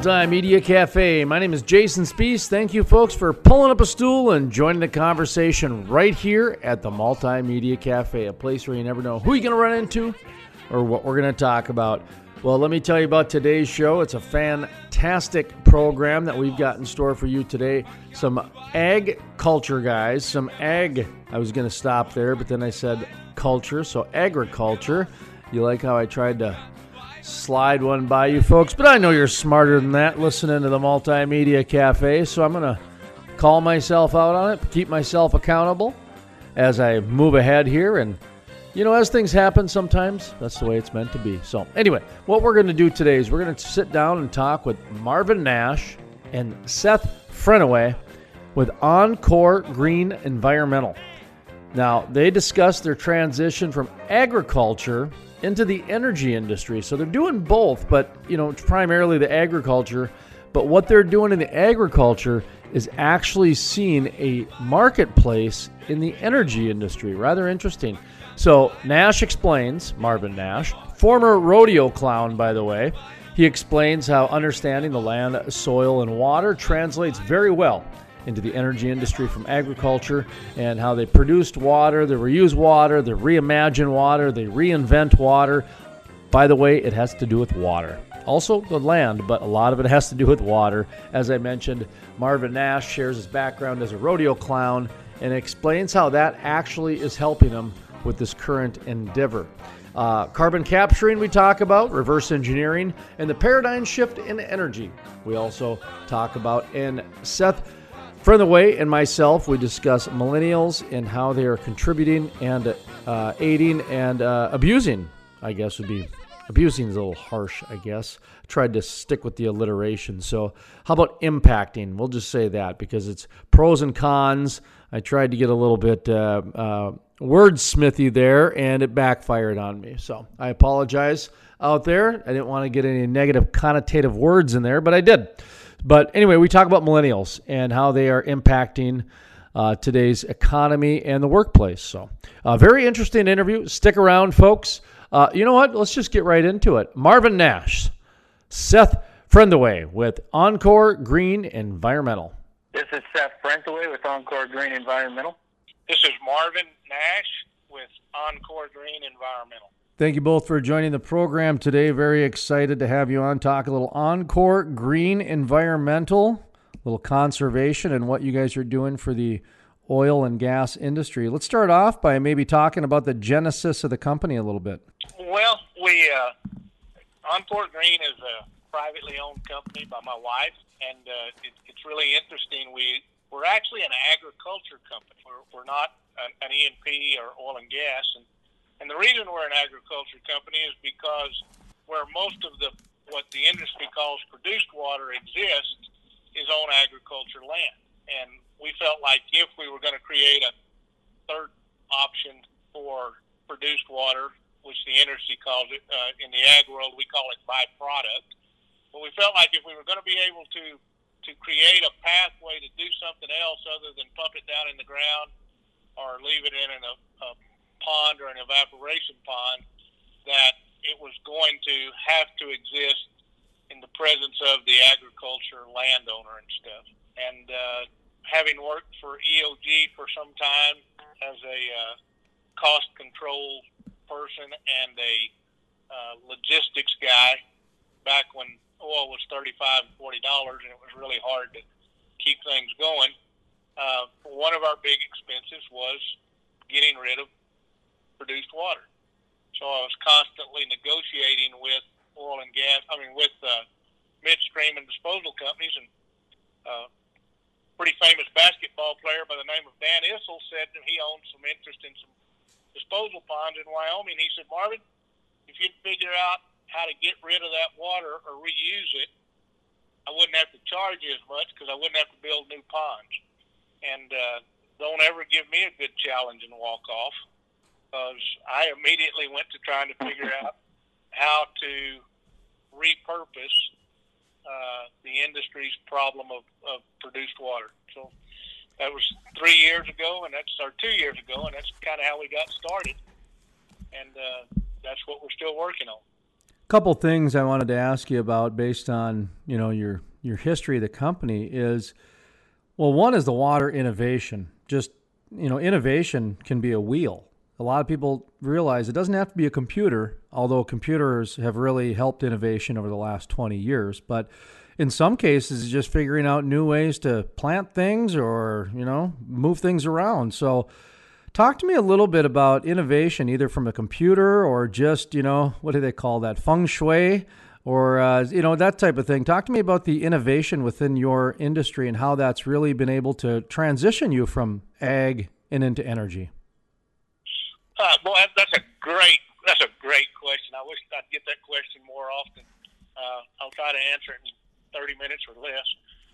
The Multimedia Cafe. My name is Jason Spiess. Thank you, folks, for pulling up a stool and joining the conversation right here at the Multimedia Cafe, a place where you never know who you're going to run into or what we're going to talk about. Well, let me tell you about today's show. It's a fantastic program that we've got in store for you today. Some ag culture guys, some ag. I was going to stop there, but then I said culture, so agriculture. You like how I tried to slide one by you folks, but I know you're smarter than that listening to the Multimedia Cafe, so I'm going to call myself out on it, keep myself accountable as I move ahead here. And, you know, as things happen sometimes, that's the way it's meant to be. So, anyway, what we're going to do today is we're going to sit down and talk with Marvin Nash and Seth Frentheway with Encore Green Environmental. Now, they discuss their transition from agriculture into the energy industry. So they're doing both, but you know, primarily the agriculture. But what they're doing in the agriculture is actually seeing a marketplace in the energy industry. Rather interesting. So Nash explains, Marvin Nash, former rodeo clown, by the way, he explains how understanding the land, soil, and water translates very well into the energy industry from agriculture and how they produced water, they reuse water, they reimagine water, they reinvent water. By the way, it has to do with water. Also, the land, but a lot of it has to do with water. As I mentioned, Marvin Nash shares his background as a rodeo clown and explains how that actually is helping him with this current endeavor. Uh, carbon capturing, we talk about, reverse engineering, and the paradigm shift in energy. We also talk about, and Seth Frentheway and myself, we discuss millennials and how they are contributing and uh, aiding and uh, abusing. I guess would be abusing is a little harsh. I guess tried to stick with the alliteration. So how about impacting? We'll just say that because it's pros and cons. I tried to get a little bit uh, uh wordsmithy there, and it backfired on me. So I apologize out there. I didn't want to get any negative connotative words in there, but I did. But anyway, we talk about millennials and how they are impacting uh, today's economy and the workplace. So, uh, very interesting interview. Stick around, folks. Uh, you know what? Let's just get right into it. Marvin Nash, Seth Frentheway with Encore Green Environmental. This is Seth Frentheway with Encore Green Environmental. This is Marvin Nash with Encore Green Environmental. Thank you both for joining the program today. Very excited to have you on. Talk a little Encore Green Environmental, a little conservation, and what you guys are doing for the oil and gas industry. Let's start off by maybe talking about the genesis of the company a little bit. Well, we uh, Encore Green is a privately owned company by my wife, and uh, it, it's really interesting. We we're actually an agriculture company. We're, we're not an, an E&P or oil and gas, and and the reason we're an agriculture company is because where most of the what the industry calls produced water exists is on agriculture land. And we felt like if we were going to create a third option for produced water, which the industry calls it, uh, in the ag world we call it byproduct. But we felt like if we were going to be able to to create a pathway to do something else other than pump it down in the ground or leave it in a, a pond or an evaporation pond, that it was going to have to exist in the presence of the agriculture landowner and stuff. And uh, having worked for EOG for some time as a uh, cost control person and a uh, logistics guy back when oil was thirty-five and forty dollars, and it was really hard to keep things going. Uh, one of our big expenses was getting rid of produced water. So I was constantly negotiating with oil and gas, I mean, with uh, midstream and disposal companies. And uh, pretty famous basketball player by the name of Dan Issel said that he owned some interest in some disposal ponds in Wyoming. And he said, Marvin, if you'd figure out how to get rid of that water or reuse it, I wouldn't have to charge you as much because I wouldn't have to build new ponds. And uh, don't ever give me a good challenge and walk off because I immediately went to trying to figure out how to repurpose uh, the industry's problem of, of produced water. So that was three years ago, and that's or two years ago, and that's kind of how we got started. And uh, that's what we're still working on. Couple things I wanted to ask you about based on you know your your history of the company is well one is the water innovation just you know innovation can be a wheel a lot of people realize it doesn't have to be a computer although computers have really helped innovation over the last 20 years but in some cases it's just figuring out new ways to plant things or you know move things around so Talk to me a little bit about innovation, either from a computer or just, you know, what do they call that? Feng shui or, uh, you know, that type of thing. Talk to me about the innovation within your industry and how that's really been able to transition you from ag and into energy. Uh, well, that's a great that's a great question. I wish I'd get that question more often. Uh, I'll try to answer it in 30 minutes or less.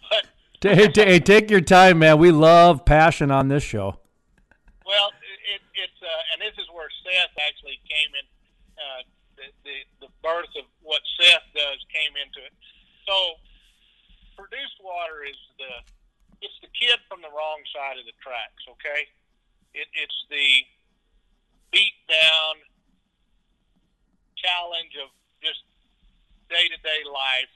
But hey, hey, take your time, man. We love passion on this show. Well, it, it's uh, and this is where Seth actually came in. Uh, the, the the birth of what Seth does came into it. So, produced water is the it's the kid from the wrong side of the tracks. Okay, it, it's the beat down challenge of just day to day life.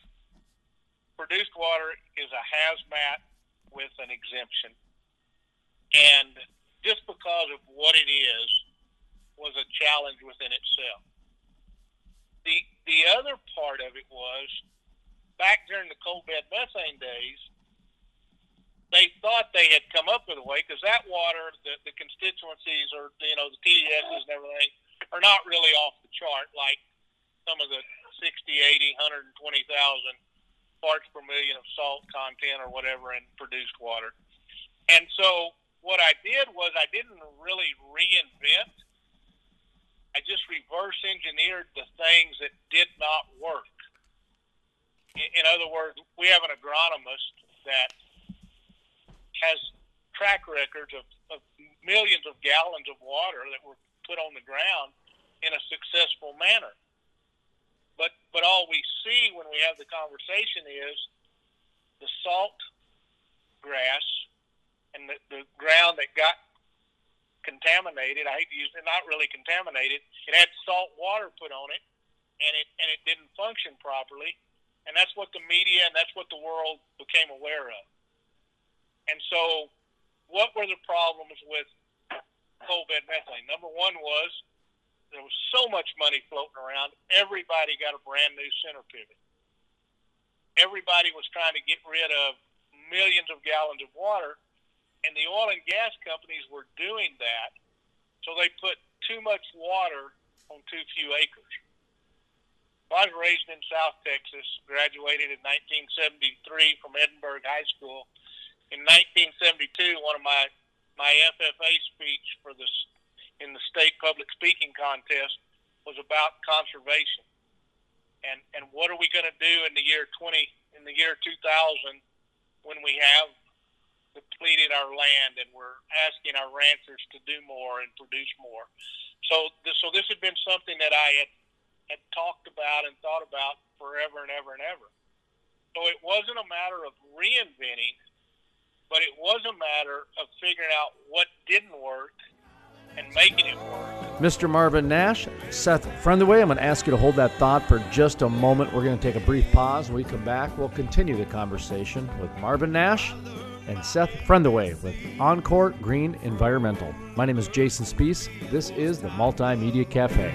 Produced water is a hazmat with an exemption, and just because of what it is, was a challenge within itself. The the other part of it was back during the coal bed methane days, they thought they had come up with a way because that water, the, the constituencies or you know the TDSs and everything are not really off the chart like some of the 60, 80, 120,000 parts per million of salt content or whatever in produced water. And so what I did was I didn't really reinvent. I just reverse engineered the things that did not work. In other words, we have an agronomist that has track records of, of millions of gallons of water that were put on the ground in a successful manner. But but all we see when we have the conversation is the salt grass and the, the ground that got contaminated. I hate to use it, not really contaminated. It had salt water put on it, and it and it didn't function properly. And that's what the media and that's what the world became aware of. And so, what were the problems with bed methane? Number one was there was so much money floating around. Everybody got a brand new center pivot. Everybody was trying to get rid of millions of gallons of water and the oil and gas companies were doing that, so they put too much water on too few acres. I was raised in South Texas, graduated in 1973 from Edinburg High School. In 1972, one of my my FFA speech for this in the state public speaking contest was about conservation. And and what are we going to do in the year 20 in the year 2000 when we have depleted our land, and we're asking our ranchers to do more and produce more. So, this, so this had been something that I had had talked about and thought about forever and ever and ever. So it wasn't a matter of reinventing, but it was a matter of figuring out what didn't work and making it work. Mr. Marvin Nash, Seth Frentheway, I'm going to ask you to hold that thought for just a moment. We're going to take a brief pause. When we come back, we'll continue the conversation with Marvin Nash and Seth Frentheway with Encore Green Environmental. My name is Jason Spiess. This is the Multimedia Cafe.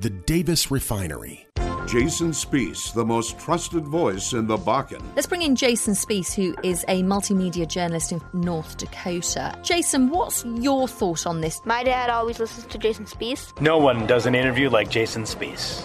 The Davis Refinery. Jason Spiess, the most trusted voice in the Bakken. Let's bring in Jason Spiess, who is a multimedia journalist in North Dakota. Jason, what's your thought on this? My dad always listens to Jason Spiess. No one does an interview like Jason Spiess.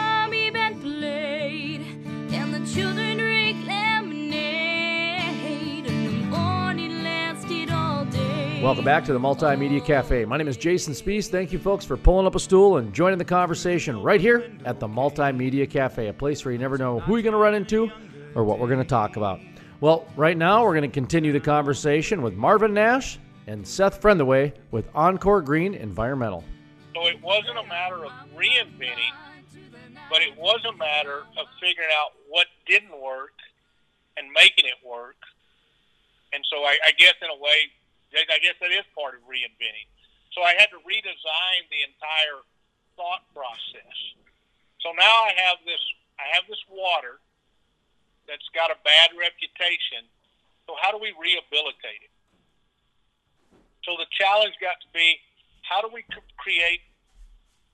Welcome back to the Multimedia Cafe. My name is Jason Spiess. Thank you, folks, for pulling up a stool and joining the conversation right here at the Multimedia Cafe, a place where you never know who you're going to run into or what we're going to talk about. Well, right now we're going to continue the conversation with Marvin Nash and Seth Frentheway with Encore Green Environmental. So it wasn't a matter of reinventing, but it was a matter of figuring out what didn't work and making it work. And so I, I guess in a way, I guess that is part of reinventing. So I had to redesign the entire thought process. So now I have this I have this water that's got a bad reputation. So how do we rehabilitate it? So the challenge got to be how do we create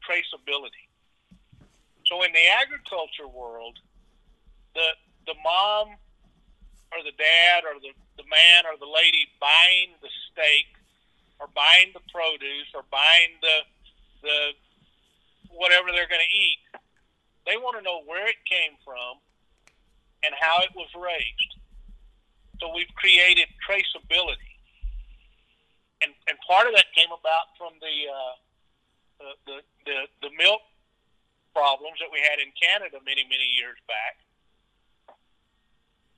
traceability? So in the agriculture world, the the mom or the dad or the the man or the lady buying the steak or buying the produce or buying the the whatever they're going to eat, they want to know where it came from and how it was raised. So we've created traceability, and and part of that came about from the uh, the, the the the milk problems that we had in Canada many many years back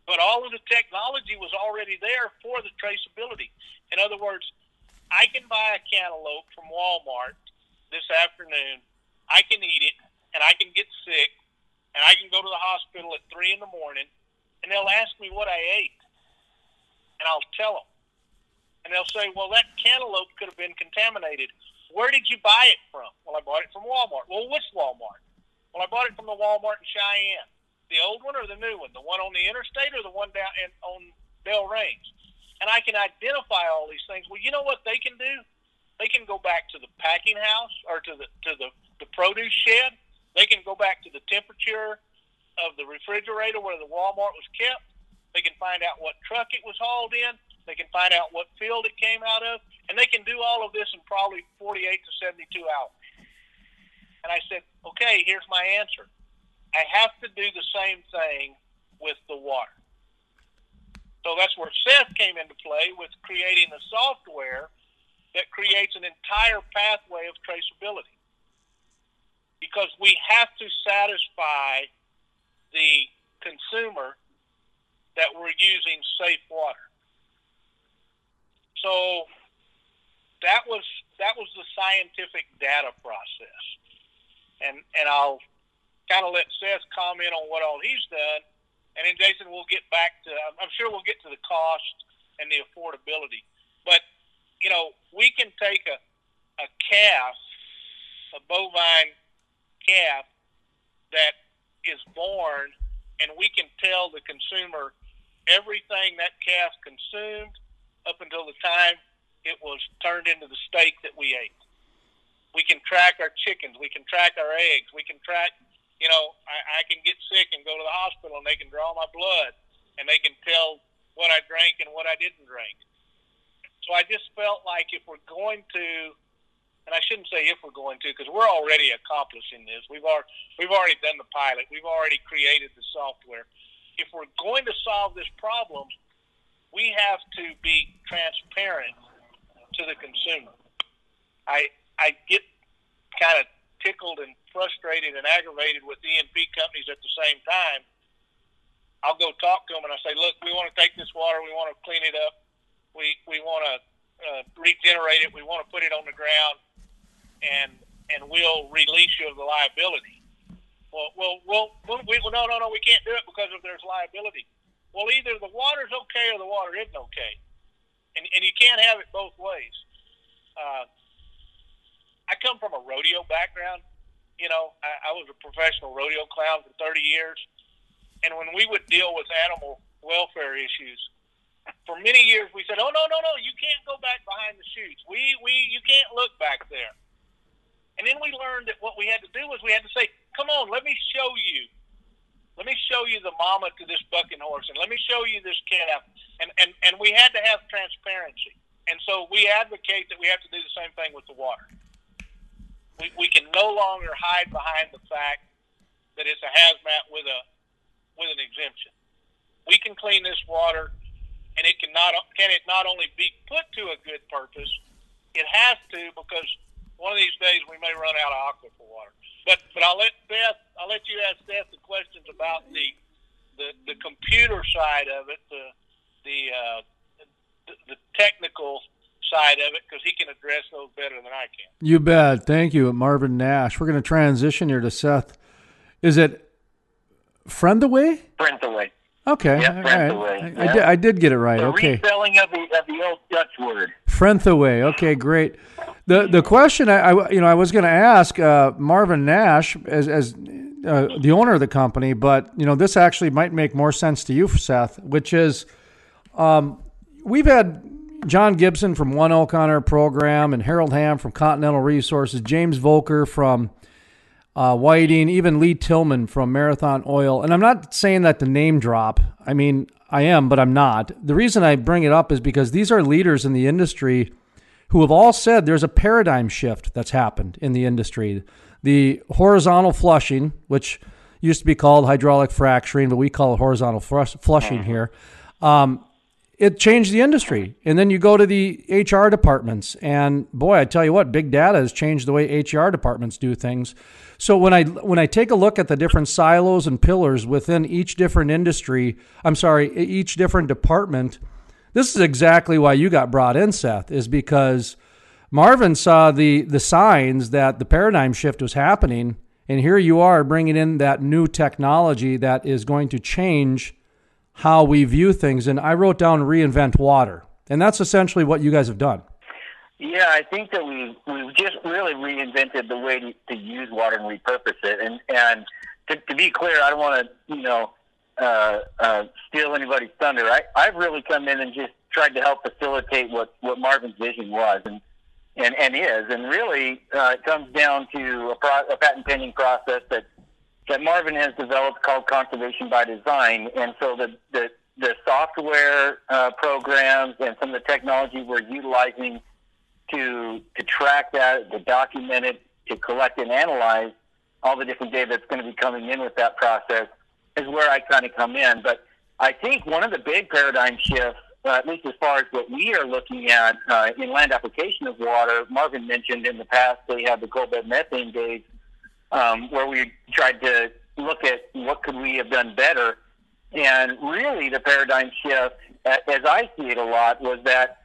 but all of the technology was already there for the traceability. In other words, I can buy a cantaloupe from Walmart this afternoon. I can eat it, and I can get sick, and I can go to the hospital at three in the morning, and they'll ask me what I ate, and I'll tell them, and they'll say, "Well, that cantaloupe could have been contaminated. Where did you buy it from?" Well, I bought it from Walmart. Well, which Walmart? Well, I bought it from the Walmart in Cheyenne the old one or the new one, the one on the interstate or the one down in, on Dell Range. And I can identify all these things. Well, you know what they can do? They can go back to the packing house or to the to the, the produce shed. They can go back to the temperature of the refrigerator where the Walmart was kept. They can find out what truck it was hauled in. They can find out what field it came out of, and they can do all of this in probably 48 to 72 hours. And I said, okay, here's my answer. I have to do the same thing with the water. So that's where Seth came into play with creating a software that creates an entire pathway of traceability. Because we have to satisfy the consumer that we're using safe water. So that was that was the scientific data process. And and I'll kind of let Seth comment on what all he's done, and then Jason, we'll get back to. I'm sure we'll get to the cost and the affordability, but you know, we can take a a calf, a bovine calf that is born, and we can tell the consumer everything that calf consumed up until the time it was turned into the steak that we ate. We can track our chickens. We can track our eggs. We can track you know, I, I can get sick and go to the hospital and they can draw my blood and they can tell what I drank and what I didn't drink. So I just felt like if we're going to, and I shouldn't say if we're going to, because we're already accomplishing this. We've already we've already done the pilot. We've already created the software. If we're going to solve this problem, we have to be transparent to the consumer. I I get kind of tickled and frustrated and aggravated with E&P companies at the same time, I'll go talk to them and I say, look, we want to take this water, we want to clean it up, we we want to uh, regenerate it, we want to put it on the ground, and and we'll release you of the liability. Well, well, well, we, well, no, no, no, we can't do it because of there's liability. Well, either the water's okay or the water isn't okay, and and you can't have it both ways. Uh, I come from a rodeo background. You know, I, I was a professional rodeo clown for 30 years and when we would deal with animal welfare issues, for many years we said, "Oh no, no, no! You can't go back behind the chutes. We, we, you can't look back there." And then we learned that what we had to do was we had to say, "Come on, let me show you. Let me show you the mama to this bucking horse, and let me show you this calf." And and and we had to have transparency. And so we advocate that we have to do the same thing with the water. We we can no longer hide behind the fact that it's a hazmat with a with an exemption. We can clean this water, and it can not can it not only be put to a good purpose, it has to because one of these days we may run out of aquifer water. But but I'll let Seth I'll let you ask Seth the questions about the the, the computer side of it, the the uh, the, the side of it because he can address those better than I can. You bet. Thank you, Marvin Nash. We're going to transition here to Seth. Is it Friend away? Friends away. Okay. Yeah, friends away. I, I, did, I did get it right. The okay. Respelling of the, of the old Dutch word. Friend. Okay, great. The the question I, I you know I was going to ask uh, Marvin Nash as as uh, the owner of the company, but you know this actually might make more sense to you, Seth, which is um, we've had John Gibson from ONEOK on our program, and Harold Hamm from Continental Resources, James Volker from uh, Whiting, even Lee Tillman from Marathon Oil. And I'm not saying that to name drop. I mean, I am, but I'm not. The reason I bring it up is because these are leaders in the industry who have all said there's a paradigm shift that's happened in the industry. The horizontal flushing, which used to be called hydraulic fracturing, but we call it horizontal flushing here. Um, it changed the industry. And then you go to the HR departments, and boy, I tell you what, big data has changed the way HR departments do things. So when I when I take a look at the different silos and pillars within each different industry, I'm sorry, each different department, this is exactly why you got brought in, Seth, is because Marvin saw the the signs that the paradigm shift was happening, and here you are bringing in that new technology that is going to change how we view things. And I wrote down reinvent water. And that's essentially what you guys have done. Yeah, I think that we we've just really reinvented the way to, to use water and repurpose it. And and to, to be clear, I don't want to you know uh, uh, steal anybody's thunder. I I've really come in and just tried to help facilitate what what Marvin's vision was and and and is. And really, uh, it comes down to a, pro, a patent pending process that that Marvin has developed called Conservation by Design. And so the, the, the software uh, programs and some of the technology we're utilizing to, to track that, to document it, to collect and analyze all the different data that's going to be coming in with that process is where I kind of come in. But I think one of the big paradigm shifts, uh, at least as far as what we are looking at uh, in land application of water, Marvin mentioned in the past they had the coal bed methane days um, where we tried to look at what could we have done better. And really, the paradigm shift, as I see it a lot, was that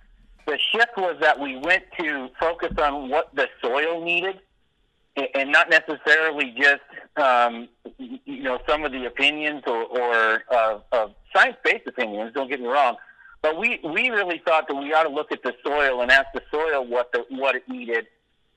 the shift was that we went to focus on what the soil needed, and not necessarily just um, you know some of the opinions or, or uh, science-based opinions. Don't get me wrong, but we we really thought that we ought to look at the soil and ask the soil what the what it needed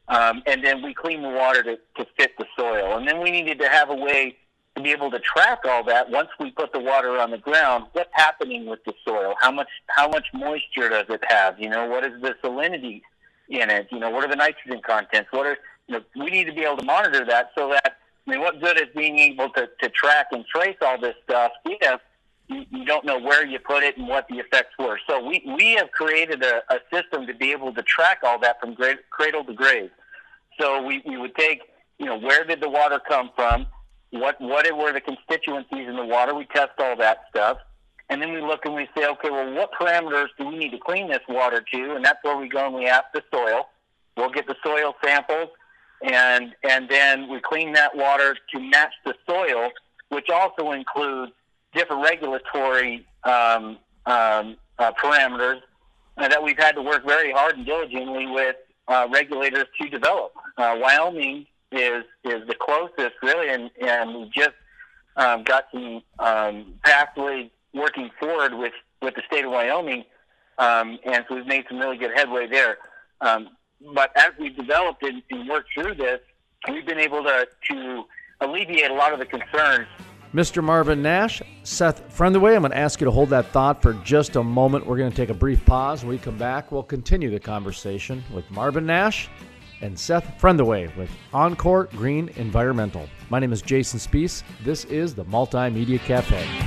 um, and then we clean the water to, to fit the soil. And then we needed to have a way to be able to track all that once we put the water on the ground. What's happening with the soil? How much how much moisture does it have? You know, what is the salinity in it? You know, what are the nitrogen contents? What are you know? We need to be able to monitor that so that I mean, what good is being able to, to track and trace all this stuff if you, don't know where you put it and what the effects were. So we, we have created a, a system to be able to track all that from cradle to grave. So we, we would take, you know, where did the water come from? What, what were the constituencies in the water? We test all that stuff. And then we look and we say, okay, well, what parameters do we need to clean this water to? And that's where we go and we ask the soil. We'll get the soil samples. and and then we clean that water to match the soil, which also includes different regulatory um, um, uh, parameters uh, that we've had to work very hard and diligently with uh, regulators to develop. Uh, Wyoming is is the closest, really, and and we just um, got some um, pathway working forward with with the state of Wyoming, um, and so we've made some really good headway there. Um, but as we've developed and, and worked through this, we've been able to to alleviate a lot of the concerns Mr. Marvin Nash, Seth Frentheway, I'm going to ask you to hold that thought for just a moment. We're going to take a brief pause. When we come back, we'll continue the conversation with Marvin Nash and Seth Frentheway with Encore Green Environmental. My name is Jason Spiess. This is the Multimedia Cafe.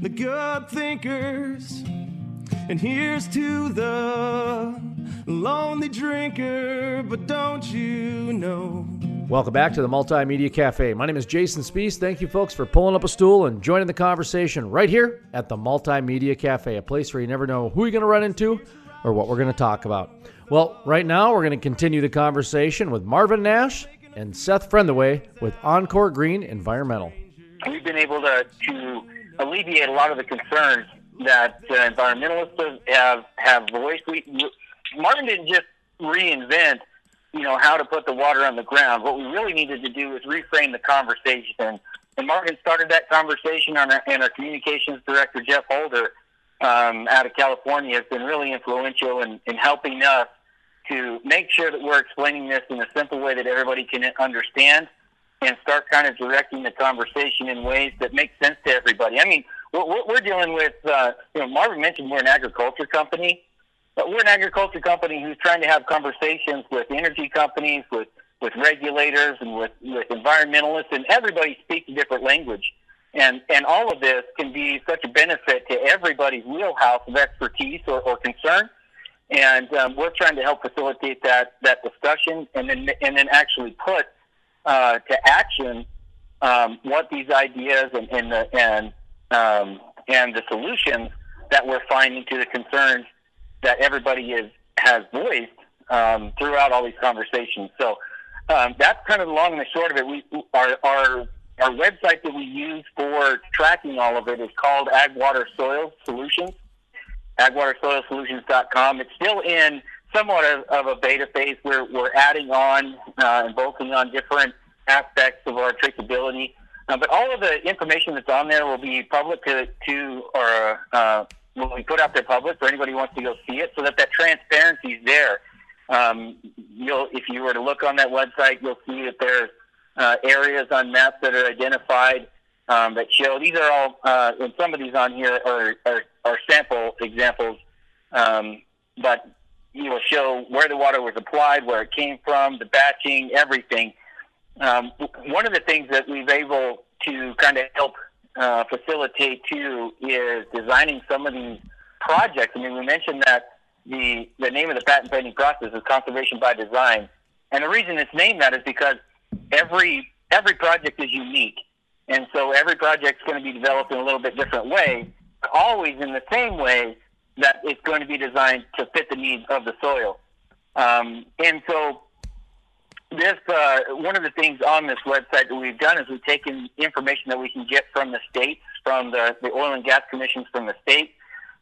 the good thinkers. And here's to the lonely drinker, but don't you know? Welcome back to the Multimedia Cafe. My name is Jason Spiess. Thank you, folks, for pulling up a stool and joining the conversation right here at the Multimedia Cafe, a place where you never know who you're going to run into or what we're going to talk about. Well, right now, we're going to continue the conversation with Marvin Nash and Seth Frentheway with Encore Green Environmental. We've been able to, to alleviate a lot of the concerns that uh, environmentalists have have voiced. We, Martin didn't just reinvent, you know, how to put the water on the ground. What we really needed to do was reframe the conversation. And Martin started that conversation on our, and our communications director Jeff Holder um, out of California has been really influential in, in helping us to make sure that we're explaining this in a simple way that everybody can understand and start kind of directing the conversation in ways that make sense to everybody. I mean, what we're dealing with, uh, you know, Marvin mentioned we're an agriculture company, but we're an agriculture company who's trying to have conversations with energy companies, with with regulators, and with with environmentalists, and everybody speaks a different language. And and all of this can be such a benefit to everybody's wheelhouse of expertise or, or concern. And um, we're trying to help facilitate that that discussion, and then and then actually put uh, to action um, what these ideas and and the, and um, and the solutions that we're finding to the concerns that everybody is has voiced um, throughout all these conversations. So um, that's kind of the long and the short of it. We our our our website that we use for tracking all of it is called Agwater Soil Solutions. AgwaterSoilSolutions.com. It's still in somewhat of, of a beta phase. We're we're adding on uh, and bolting on different aspects of our traceability. Uh, but all of the information that's on there will be public to, to or uh, will be put out there public for anybody who wants to go see it, so that that transparency is there. Um, you'll, if you were to look on that website, you'll see that there's uh, areas on maps that are identified um, that show. These are all, uh, and some of these on here are, are, are sample examples, um, but you will show where the water was applied, where it came from, the batching, everything. Um, one of the things that we've able to kind of help uh, facilitate too is designing some of these projects. I mean, we mentioned that the the name of the patent pending process is conservation by design, and the reason it's named that is because every every project is unique, and so every project is going to be developed in a little bit different way, always in the same way that it's going to be designed to fit the needs of the soil. Um, and so this uh, one of the things on this website that we've done is we've taken information that we can get from the states, from the, the oil and gas commissions from the state,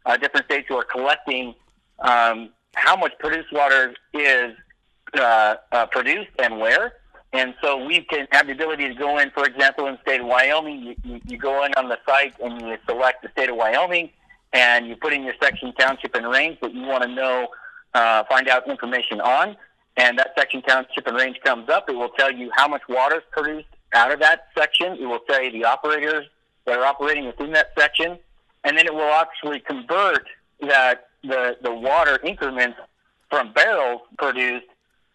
uh, different states who are collecting um, how much produced water is uh, uh, produced and where. And so we can have the ability to go in, for example, in the state of Wyoming, you, you, you go in on the site and you select the state of Wyoming and you put in your section, township, and range that you want to know, uh, find out information on. And that section, township, and range comes up. It will tell you how much water is produced out of that section. It will tell you the operators that are operating within that section. And then it will actually convert that the, the water increments from barrels produced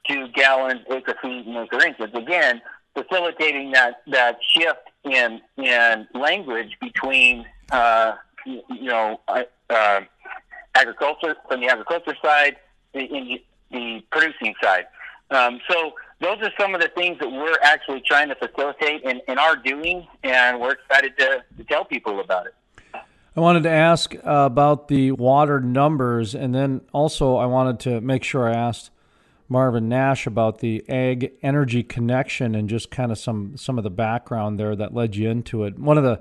to gallons, acre feet, and acre inches. Again, facilitating that, that shift in in language between uh, you, know uh, agriculture from the agriculture side in the producing side. Um, so those are some of the things that we're actually trying to facilitate and, and are doing, and we're excited to, to tell people about it. I wanted to ask about the water numbers, and then also I wanted to make sure I asked Marvin Nash about the ag energy connection and just kind of some some of the background there that led you into it. One of the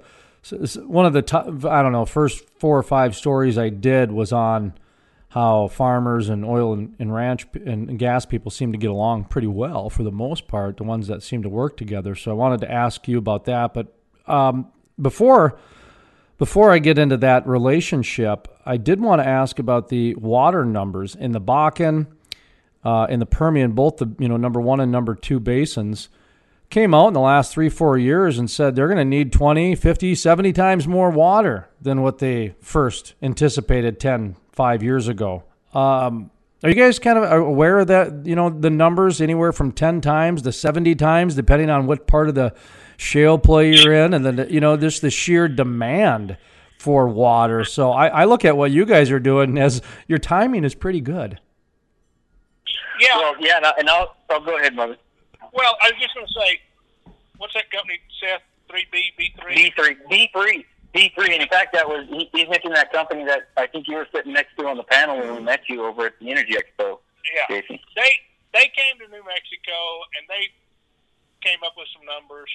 one of the top, I don't know first four or five stories I did was on how farmers and oil and, and ranch and gas people seem to get along pretty well for the most part, the ones that seem to work together. So I wanted to ask you about that. But um, before before I get into that relationship, I did want to ask about the water numbers in the Bakken uh, in the Permian, both the you know number one and number two basins, came out in the last three, four years and said they're going to need 20, 50, 70 times more water than what they first anticipated 10, 5 years ago. Um, are you guys kind of aware of that? You know, the numbers anywhere from 10 times to 70 times, depending on what part of the shale play you're in, and then, you know, just the sheer demand for water. So I, I look at what you guys are doing as your timing is pretty good. Yeah. Well, yeah, and, I, and I'll, I'll go ahead, mother. Well, I was just going to say, what's that company, Seth? 3B, B3? B3. B3. B3. And in fact, that was, he, he mentioned that company that I think you were sitting next to on the panel when we met you over at the Energy Expo. Yeah. Jason. They, they came to New Mexico and they came up with some numbers.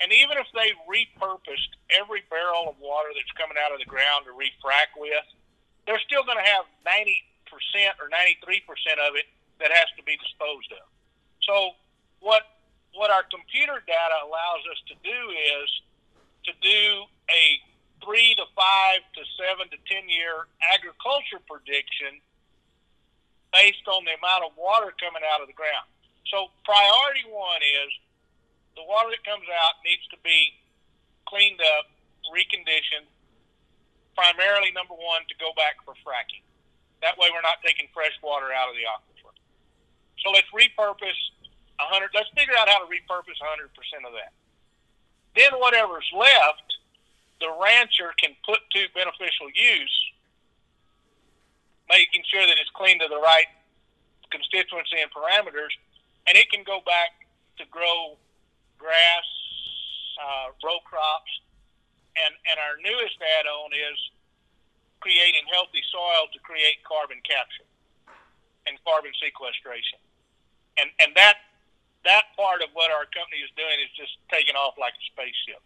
And even if they repurposed every barrel of water that's coming out of the ground to refrac with, they're still going to have 90% or 93% of it that has to be disposed of. So what what our computer data allows us to do is to do a three to five to seven to ten year agriculture prediction based on the amount of water coming out of the ground. So priority one is the water that comes out needs to be cleaned up, reconditioned, primarily number one to go back for fracking. That way we're not taking fresh water out of the aquifer. So let's repurpose hundred. Let's figure out how to repurpose hundred percent of that. Then whatever's left, the rancher can put to beneficial use, making sure that it's clean to the right constituency and parameters, and it can go back to grow grass, uh, row crops, and and our newest add-on is creating healthy soil to create carbon capture and carbon sequestration and and that that part of what our company is doing is just taking off like a spaceship.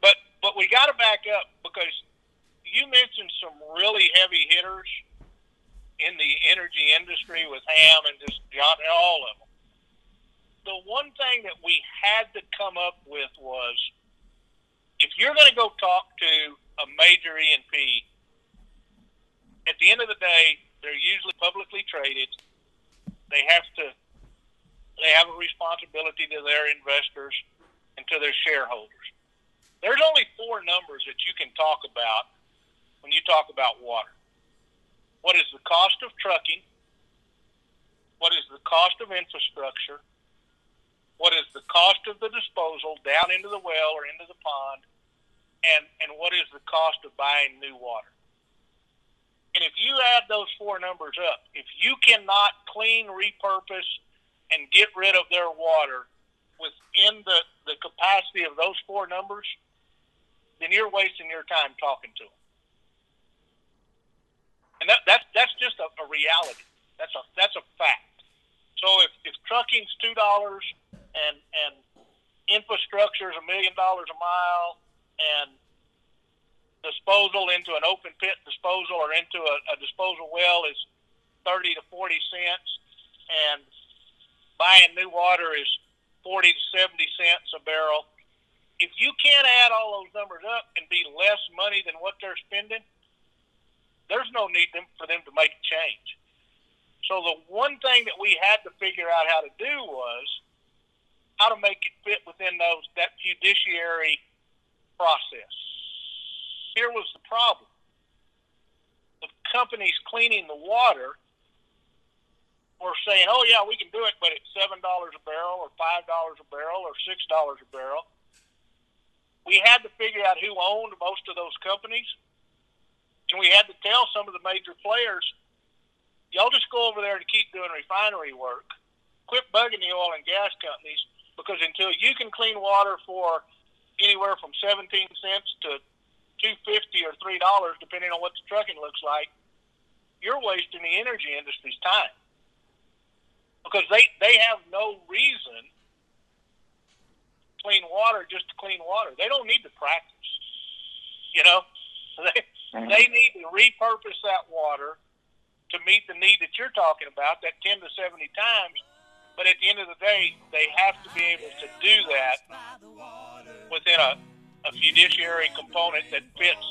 But but we got to back up because you mentioned some really heavy hitters in the energy industry with Hamm and just John, all of them. The one thing that we had to come up with was if you're going to go talk to a major E&P, at the end of the day, they're usually publicly traded. They have to they have a responsibility to their investors and to their shareholders. There's only four numbers that you can talk about when you talk about water. What is the cost of trucking? What is the cost of infrastructure? What is the cost of the disposal down into the well or into the pond? And, and what is the cost of buying new water? And if you add those four numbers up, if you cannot clean, repurpose, and get rid of their water within the, the capacity of those four numbers, then you're wasting your time talking to them. And that, that's, that's just a, a reality. That's a, that's a fact. So if, if trucking trucking's two dollars, and and infrastructure is a million dollars a mile, and disposal into an open pit disposal or into a, a disposal well is thirty to forty cents, and buying new water is forty to seventy cents a barrel. If you can't add all those numbers up and be less money than what they're spending, there's no need for them to make a change. So the one thing that we had to figure out how to do was how to make it fit within those that fiduciary process. Here was the problem. The companies cleaning the water were saying, "Oh yeah, we can do it, but it's seven dollars a barrel, or five dollars a barrel, or six dollars a barrel." We had to figure out who owned most of those companies, and we had to tell some of the major players y'all just go over there to keep doing refinery work. Quit bugging the oil and gas companies because until you can clean water for anywhere from 17 cents to 250 or $3 depending on what the trucking looks like, you're wasting the energy industry's time. Because they, they have no reason clean water just to clean water. They don't need to practice. You know? They, they need to repurpose that water to meet the need that you're talking about, that 10 to 70 times. But at the end of the day, they have to be able to do that within a, a fiduciary component that fits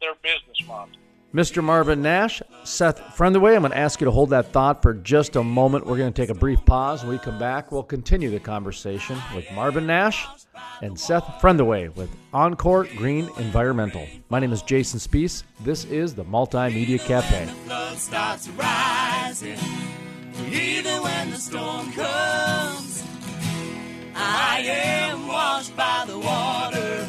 their business model. Mr. Marvin Nash, Seth Frentheway, I'm going to ask you to hold that thought for just a moment. We're going to take a brief pause. When we come back, we'll continue the conversation with Marvin Nash and Seth Frentheway with Encore Green Environmental. My name is Jason Spiess. This is the Multimedia Cafe. Even when the storm comes, I am washed by the water.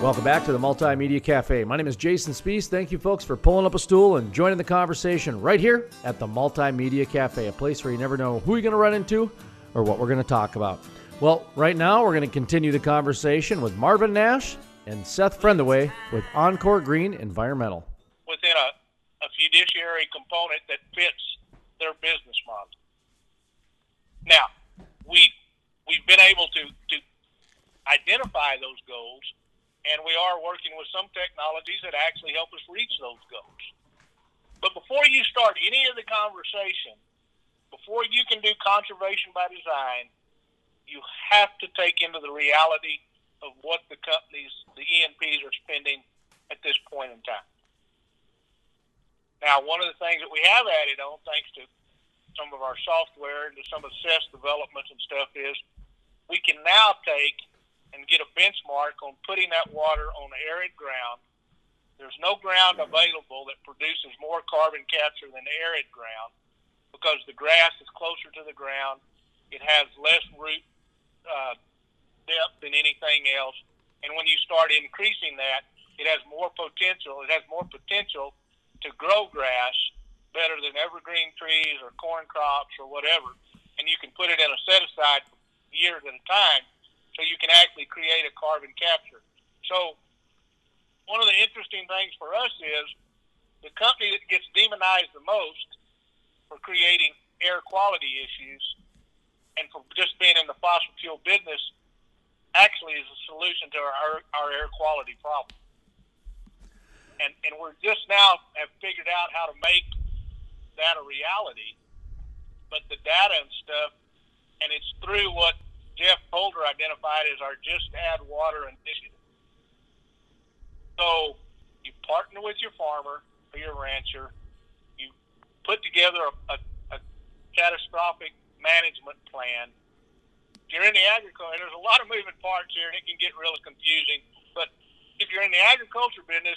Welcome back to the Multimedia Cafe. My name is Jason Spiess. Thank you, folks, for pulling up a stool and joining the conversation right here at the Multimedia Cafe, a place where you never know who you're going to run into or what we're going to talk about. Well, right now, we're going to continue the conversation with Marvin Nash and Seth Frentheway with Encore Green Environmental. Within a, a fiduciary component that fits their business model. Now, we, we've been able to, to identify those goals and we are working with some technologies that actually help us reach those goals. But before you start any of the conversation, before you can do conservation by design, you have to take into the reality of what the companies, the E&Ps, are spending at this point in time. Now, one of the things that we have added on, thanks to some of our software and to some of the CES developments and stuff, is we can now take and get a benchmark on putting that water on arid ground. There's no ground available that produces more carbon capture than arid ground because the grass is closer to the ground. It has less root uh, depth than anything else. And when you start increasing that, it has more potential. It has more potential to grow grass better than evergreen trees or corn crops or whatever. And you can put it in a set aside years at a time so you can actually create a carbon capture. So one of the interesting things for us is the company that gets demonized the most for creating air quality issues and for just being in the fossil fuel business actually is a solution to our, our air quality problem. And, and we're just now have figured out how to make that a reality. But the data and stuff, and it's through what Jeff Polder identified as our Just Add Water initiative. So you partner with your farmer or your rancher, you put together a, a, a catastrophic management plan. If you're in the agriculture, there's a lot of moving parts here, and it can get really confusing. But if you're in the agriculture business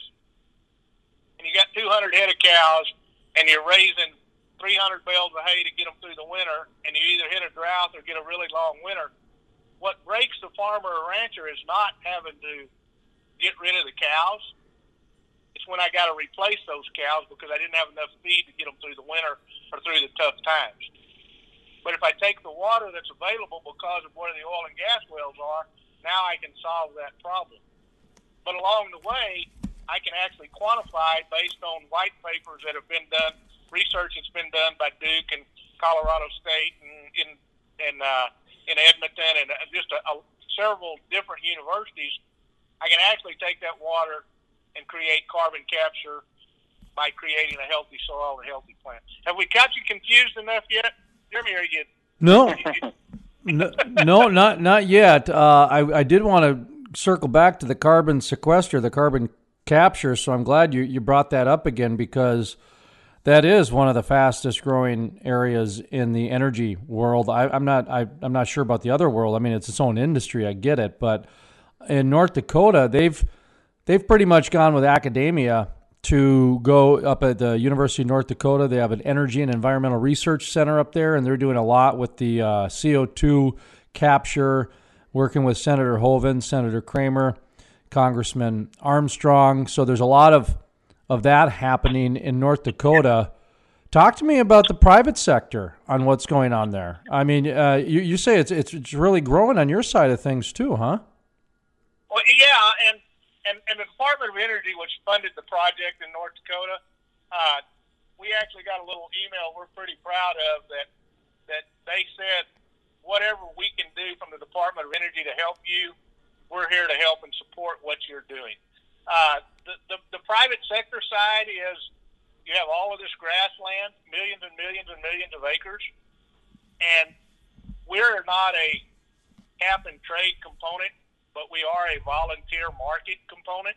and you got 200 head of cows and you're raising 300 bales of hay to get them through the winter, and you either hit a drought or get a really long winter, what breaks the farmer or rancher is not having to get rid of the cows. It's when I got to replace those cows because I didn't have enough feed to get them through the winter or through the tough times. But if I take the water that's available because of where the oil and gas wells are, now I can solve that problem. But along the way, I can actually quantify based on white papers that have been done, research that's been done by Duke and Colorado State and in in uh, in Edmonton and just a, a, several different universities. I can actually take that water and create carbon capture by creating a healthy soil and healthy plants. Have we got you confused enough yet? Jeremy, are you? No. no, no, not not yet. Uh, I I did want to circle back to the carbon sequester, the carbon capture. So I'm glad you you brought that up again because that is one of the fastest growing areas in the energy world. I, am not I, I'm not sure about the other world. I mean, it's its own industry. I get it, but in North Dakota, they've they've pretty much gone with academia to go up at the University of North Dakota. They have an energy and environmental research center up there, and they're doing a lot with the uh, CO2 capture, working with Senator Hoeven, Senator Cramer, Congressman Armstrong. So there's a lot of of that happening in North Dakota. Talk to me about the private sector on what's going on there. I mean, uh, you, you say it's, it's it's really growing on your side of things too, huh? Well, yeah, and and, and the Department of Energy, which funded the project in North Dakota, uh, we actually got a little email we're pretty proud of that that they said whatever we can do from the Department of Energy to help you, we're here to help and support what you're doing. Uh, the, the, the private sector side is you have all of this grassland, millions and millions and millions of acres, and we're not a cap and trade component but we are a volunteer market component.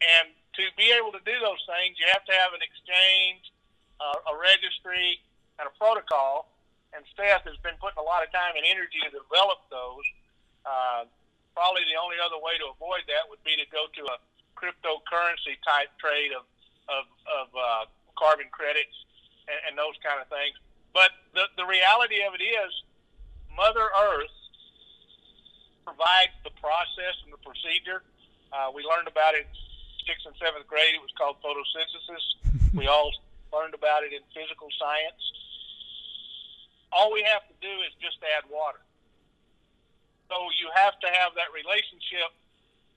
And to be able to do those things, you have to have an exchange, uh, a registry, and a protocol. And staff has been putting a lot of time and energy to develop those. Uh, probably the only other way to avoid that would be to go to a cryptocurrency type trade of, of, of uh, carbon credits and, and those kind of things. But the, the reality of it is, Mother Earth provides the process and the procedure. Uh, we learned about it sixth and seventh grade. It was called photosynthesis. we all learned about it in physical science. All we have to do is just add water. So you have to have that relationship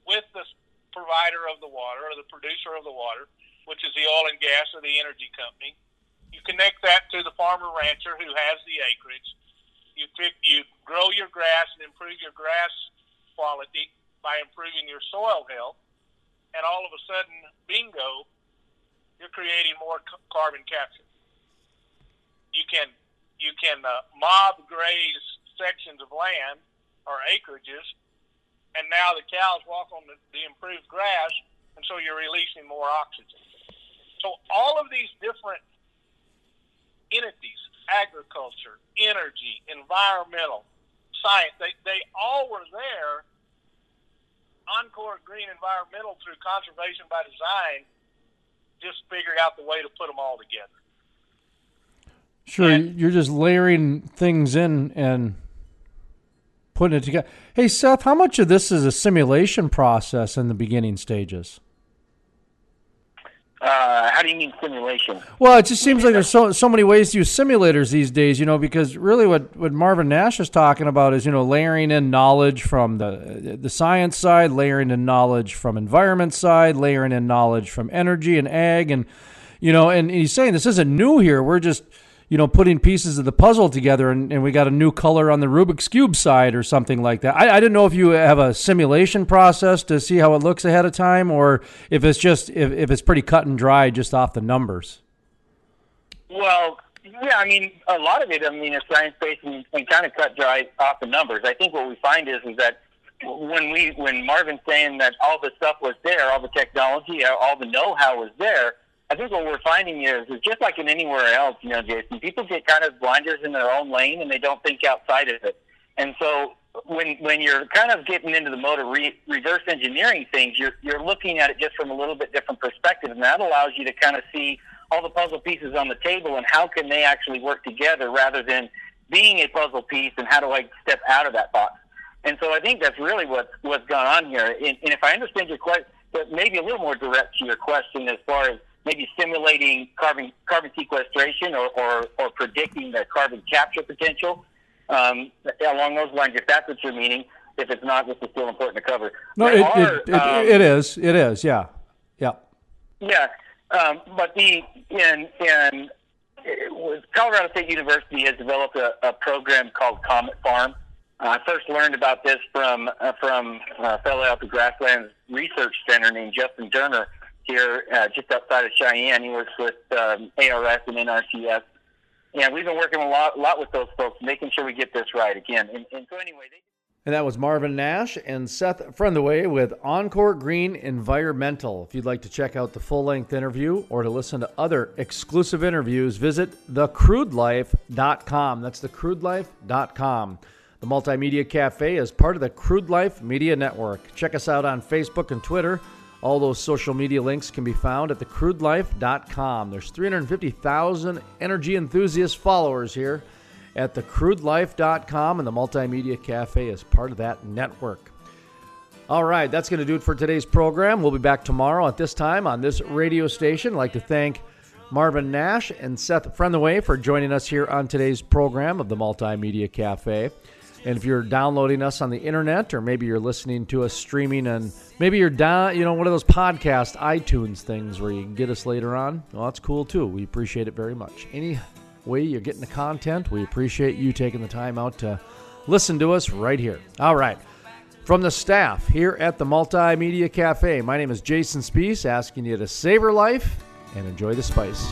with the provider of the water or the producer of the water, which is the oil and gas or the energy company. You connect that to the farmer rancher who has the acreage you you grow your grass and improve your grass quality by improving your soil health, and all of a sudden, bingo, you're creating more c- carbon capture. You can you can uh, mob graze sections of land or acreages, and now the cows walk on the, the improved grass, and so you're releasing more oxygen. So all of these different entities agriculture, energy, environmental, science. They, they all were there. Encore Green Environmental, through conservation by design, just figured out the way to put them all together. Sure, and, you're just layering things in and putting it together. Hey, Seth, how much of this is a simulation process in the beginning stages? Uh, how do you mean simulation? Well, it just seems like there's so so many ways to use simulators these days, you know, because really what, what Marvin Nash is talking about is, you know, layering in knowledge from the the science side, layering in knowledge from environment side, layering in knowledge from energy and ag and you know, and he's saying this isn't new here. We're just you know, putting pieces of the puzzle together and, and we got a new color on the Rubik's Cube side or something like that. I, I didn't know if you have a simulation process to see how it looks ahead of time or if it's just, if, if it's pretty cut and dry just off the numbers. Well, yeah, I mean, a lot of it, I mean, is science based and, and kind of cut dry off the numbers. I think what we find is, is that when we, when Marvin's saying that all the stuff was there, all the technology, all the know how was there, I think what we're finding is, is just like in anywhere else, you know, Jason, people get kind of blinders in their own lane and they don't think outside of it. And so when when you're kind of getting into the mode of re, reverse engineering things, you're you're looking at it just from a little bit different perspective, and that allows you to kind of see all the puzzle pieces on the table and how can they actually work together rather than being a puzzle piece and how do I step out of that box. And so I think that's really what's what's gone on here. And, and if I understand your question, but maybe a little more direct to your question as far as maybe simulating carbon carbon sequestration or, or, or predicting the carbon capture potential um, along those lines. If that's what you're meaning, if it's not, this is still important to cover. No, it, are, it, it, um, it is. It is. Yeah. Yeah. Yeah. Um, but the in in Colorado State University has developed a, a program called Comet Farm. Uh, I first learned about this from uh, from a fellow out the Grasslands Research Center named Justin Derner here uh, just outside of Cheyenne. He works with um, ARS and NRCS. And we've been working a lot, lot with those folks, making sure we get this right again. And, and so anyway, they- and that was Marvin Nash and Seth Frentheway with Encore Green Environmental. If you'd like to check out the full length interview or to listen to other exclusive interviews, visit thecrudelife.com. That's thecrudelife.com. The Multimedia Cafe is part of the Crude Life Media Network. Check us out on Facebook and Twitter. All those social media links can be found at thecrudelife.com. There's 350,000 energy enthusiast followers here at thecrudelife.com, and the Multimedia Cafe is part of that network. All right, that's going to do it for today's program. We'll be back tomorrow at this time on this radio station. I'd like to thank Marvin Nash and Seth Frentheway for joining us here on today's program of the Multimedia Cafe. And if you're downloading us on the internet, or maybe you're listening to us streaming, and maybe you're down, you know, one of those podcast iTunes things where you can get us later on, well, that's cool too. We appreciate it very much. Any way you're getting the content, we appreciate you taking the time out to listen to us right here. All right. From the staff here at the Multimedia Cafe, my name is Jason Spiess, asking you to savor life and enjoy the spice.